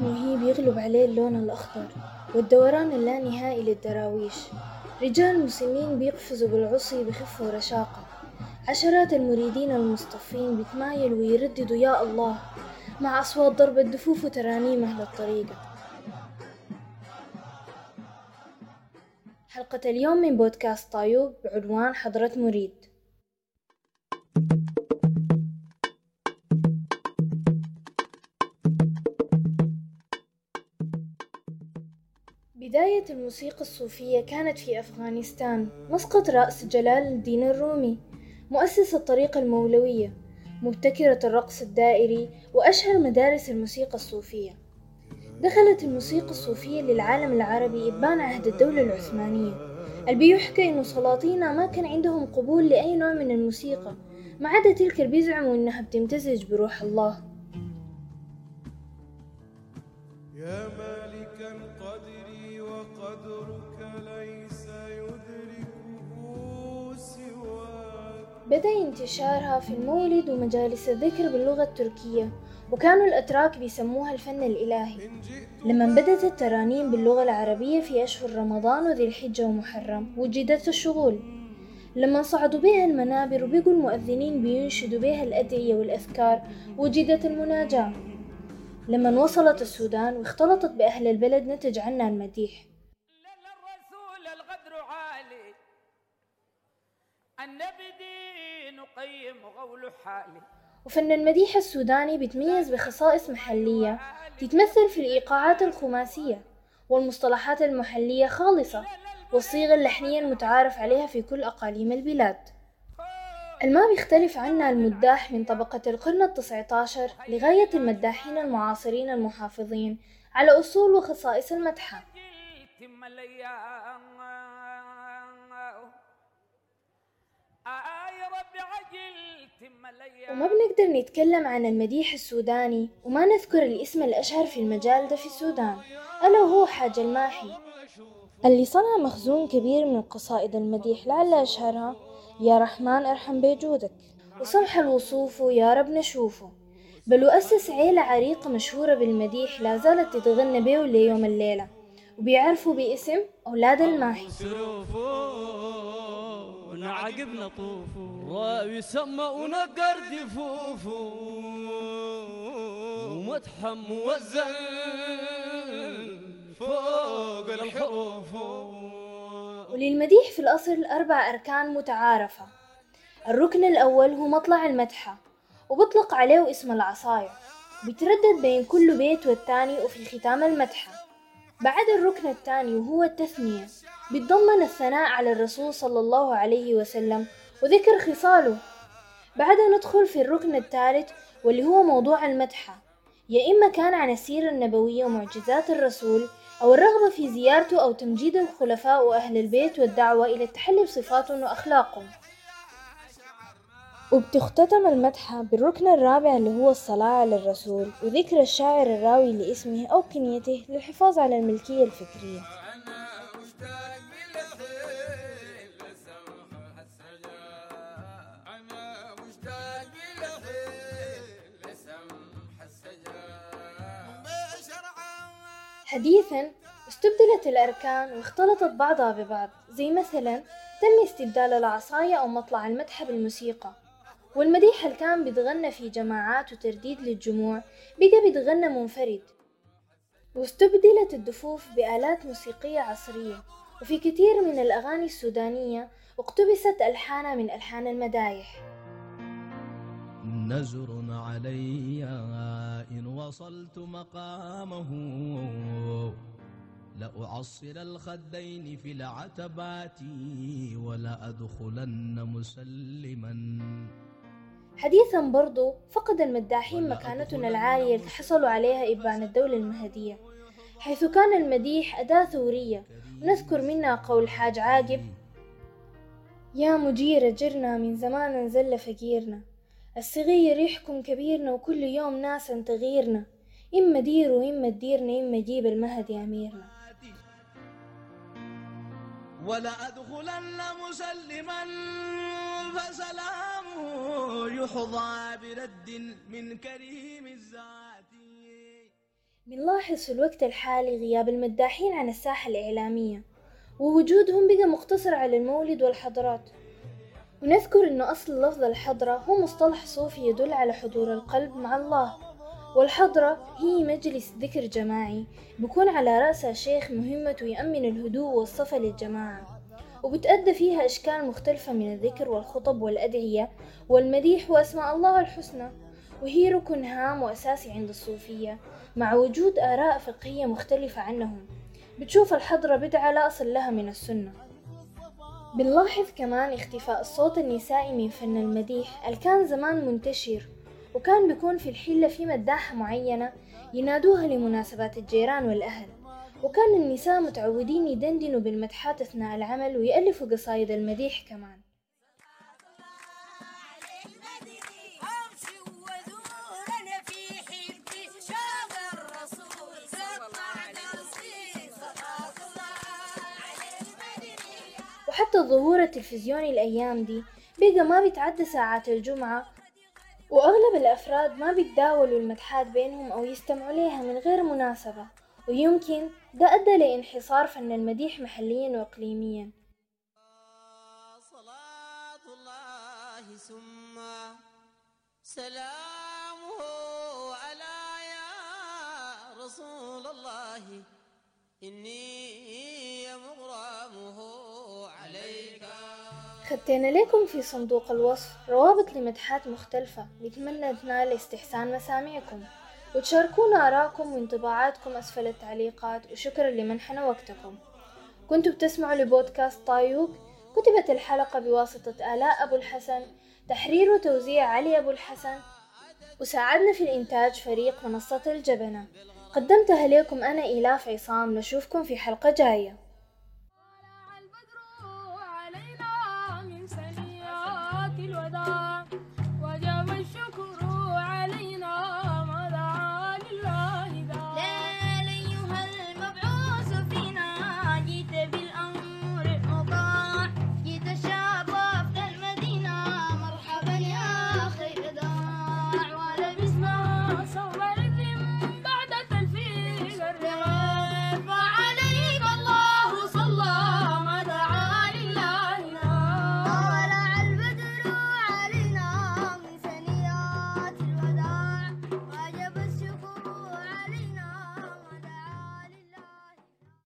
مهيب يغلب عليه اللون الأخضر والدوران اللانهائي للدراويش. رجال مسنين بيقفزوا بالعصي بخفة ورشاقة. عشرات المريدين المصطفين بيتمايلوا ويرددوا يا الله مع أصوات ضرب الدفوف وترانيم أهل الطريقة حلقة اليوم من بودكاست طايوب بعنوان حضرة مريد. بداية الموسيقى الصوفية كانت في أفغانستان مسقط رأس جلال الدين الرومي مؤسس الطريقة المولوية مبتكرة الرقص الدائري وأشهر مدارس الموسيقى الصوفية. دخلت الموسيقى الصوفية للعالم العربي إبان عهد الدولة العثمانية. اللي بيحكى إنه سلاطينها ما كان عندهم قبول لأي نوع من الموسيقى ما عدا تلك اللي بيزعموا إنها بتمتزج بروح الله. يا بدأ انتشارها في المولد ومجالس الذكر باللغة التركية وكانوا الأتراك بيسموها الفن الإلهي. لما بدت الترانيم باللغة العربية في أشهر رمضان وذي الحجة ومحرم وجدت الشغول لما صعدوا بها المنابر وبقوا المؤذنين بينشدوا بها الأدعية والأذكار وجدت المناجاة. لما وصلت السودان واختلطت بأهل البلد نتج عنها المديح. وفن المديح السوداني بيتميز بخصائص محلية تتمثل في الإيقاعات الخماسية والمصطلحات المحلية خالصة والصيغة اللحنية المتعارف عليها في كل أقاليم البلاد. الما بيختلف عنها المداح من طبقة القرن التسعة عشر لغاية المداحين المعاصرين المحافظين على أصول وخصائص المدحة تم الأيام آه يا رب عجل تم الأيام وما بنقدر نتكلم عن المديح السوداني وما نذكر الاسم الأشهر في المجال ده في السودان. ألا وهو حاج الماحي؟ اللي صنع مخزون كبير من قصائد المديح لعل أشهرها. يا رحمن ارحم بجودك وسمح الوصوف يا رب نشوفه. بل وأسس عيلة عريقة مشهورة بالمديح لا زالت تتغنى به ليوم الليلة. وبيعرفوا باسم أولاد الماحي. سروفو نعقب نطوفو ويسمى ونقر دفوفو ومتحم موزن فوق الحروف. وللمديح في الأصل أربع أركان متعارفة. الركن الأول هو مطلع المدحة وبطلق عليه اسم العصاية بيتردد بين كل بيت والتاني وفي ختام المدحة بعد الركن الثاني وهو التثنية بيتضمن الثناء على الرسول صلى الله عليه وسلم وذكر خصاله. بعدها ندخل في الركن الثالث واللي هو موضوع المدحة يا إما كان عن السيرة النبوية ومعجزات الرسول أو الرغبة في زيارته أو تمجيد الخلفاء وأهل البيت والدعوة إلى التحلي بصفاتهم وأخلاقهم وبتختتم المدحة بالركن الرابع اللي هو الصلاة على الرسول وذكر الشاعر الراوي لاسمه أو كنيته للحفاظ على الملكية الفكرية. حديثا استبدلت الأركان واختلطت بعضها ببعض زي مثلا تم استبدال العصاية أو مطلع المدحة بالموسيقى. والمديح اللي كان بيتغنى في جماعات وترديد للجموع بقى بيتغنى منفرد. واستبدلت الدفوف بآلات موسيقية عصرية وفي كثير من الأغاني السودانية اقتبست ألحانها من ألحان المدايح. نزر علي إن وصلت مقامه لأعصر الخدين في العتبات ولا أدخلن مسلما. حديثا برضو فقد المداحين مكانتنا العالية اللي حصلوا عليها إبان الدولة المهدية حيث كان المديح أداة ثورية. ونذكر منها قول حاج عاقب يا مجير جرنا من زمان زل فقيرنا. الصغير يحكم كبيرنا وكل يوم ناس تغيرنا. إما دير وإما تديرنا إما جيب المهدي أميرنا. ولا أدخلن مسلما فسلامه يحظى برد من كريم الذات. بنلاحظ في الوقت الحالي غياب المداحين عن الساحة الإعلامية ووجودهم بقى مقتصر على المولد والحضرات ونذكر أنه أصل لفظ الحضرة هو مصطلح صوفي يدل على حضور القلب مع الله. والحضرة هي مجلس ذكر جماعي بكون على رأسه شيخ مهمته يأمن الهدوء والصفا للجماعة. وبتأدى فيها أشكال مختلفة من الذكر والخطب والأدعية والمديح وأسماء الله الحسنى. وهي ركن هام وأساسي عند الصوفية مع وجود آراء فقهية مختلفة عنهم. بتشوف الحضرة بدعة لا أصل لها من السنة. بنلاحظ كمان اختفاء الصوت النسائي من فن المديح اللي كان زمان منتشر. وكان بيكون في الحلة في مداحة معينة ينادوها لمناسبات الجيران والأهل. وكان النساء متعودين يدندنوا بالمدحات أثناء العمل ويألفوا قصايد المديح كمان. وحتى الظهور التلفزيوني الأيام دي بقى ما بيتعدى ساعات الجمعة وأغلب الأفراد ما بيتداولوا المدحات بينهم أو يستمعوا ليها من غير مناسبة ويمكن ده أدى لانحصار فن المديح محليا وإقليميا. صلاة الله ثم سلامه على يا رسول الله. إني مغرمه خدينا لكم في صندوق الوصف روابط لمدحات مختلفة نتمنى تنال استحسان مسامعكم. وتشاركونا آراءكم وانطباعاتكم أسفل التعليقات وشكرا لمنحنا وقتكم. كنتوا بتسمعوا لبودكاست طايوك؟ كتبت الحلقة بواسطة آلاء أبو الحسن تحرير وتوزيع علي أبو الحسن وساعدنا في الإنتاج فريق منصة الجبنة. قدمتها لكم أنا إيلاف عصام نشوفكم في حلقة جاية.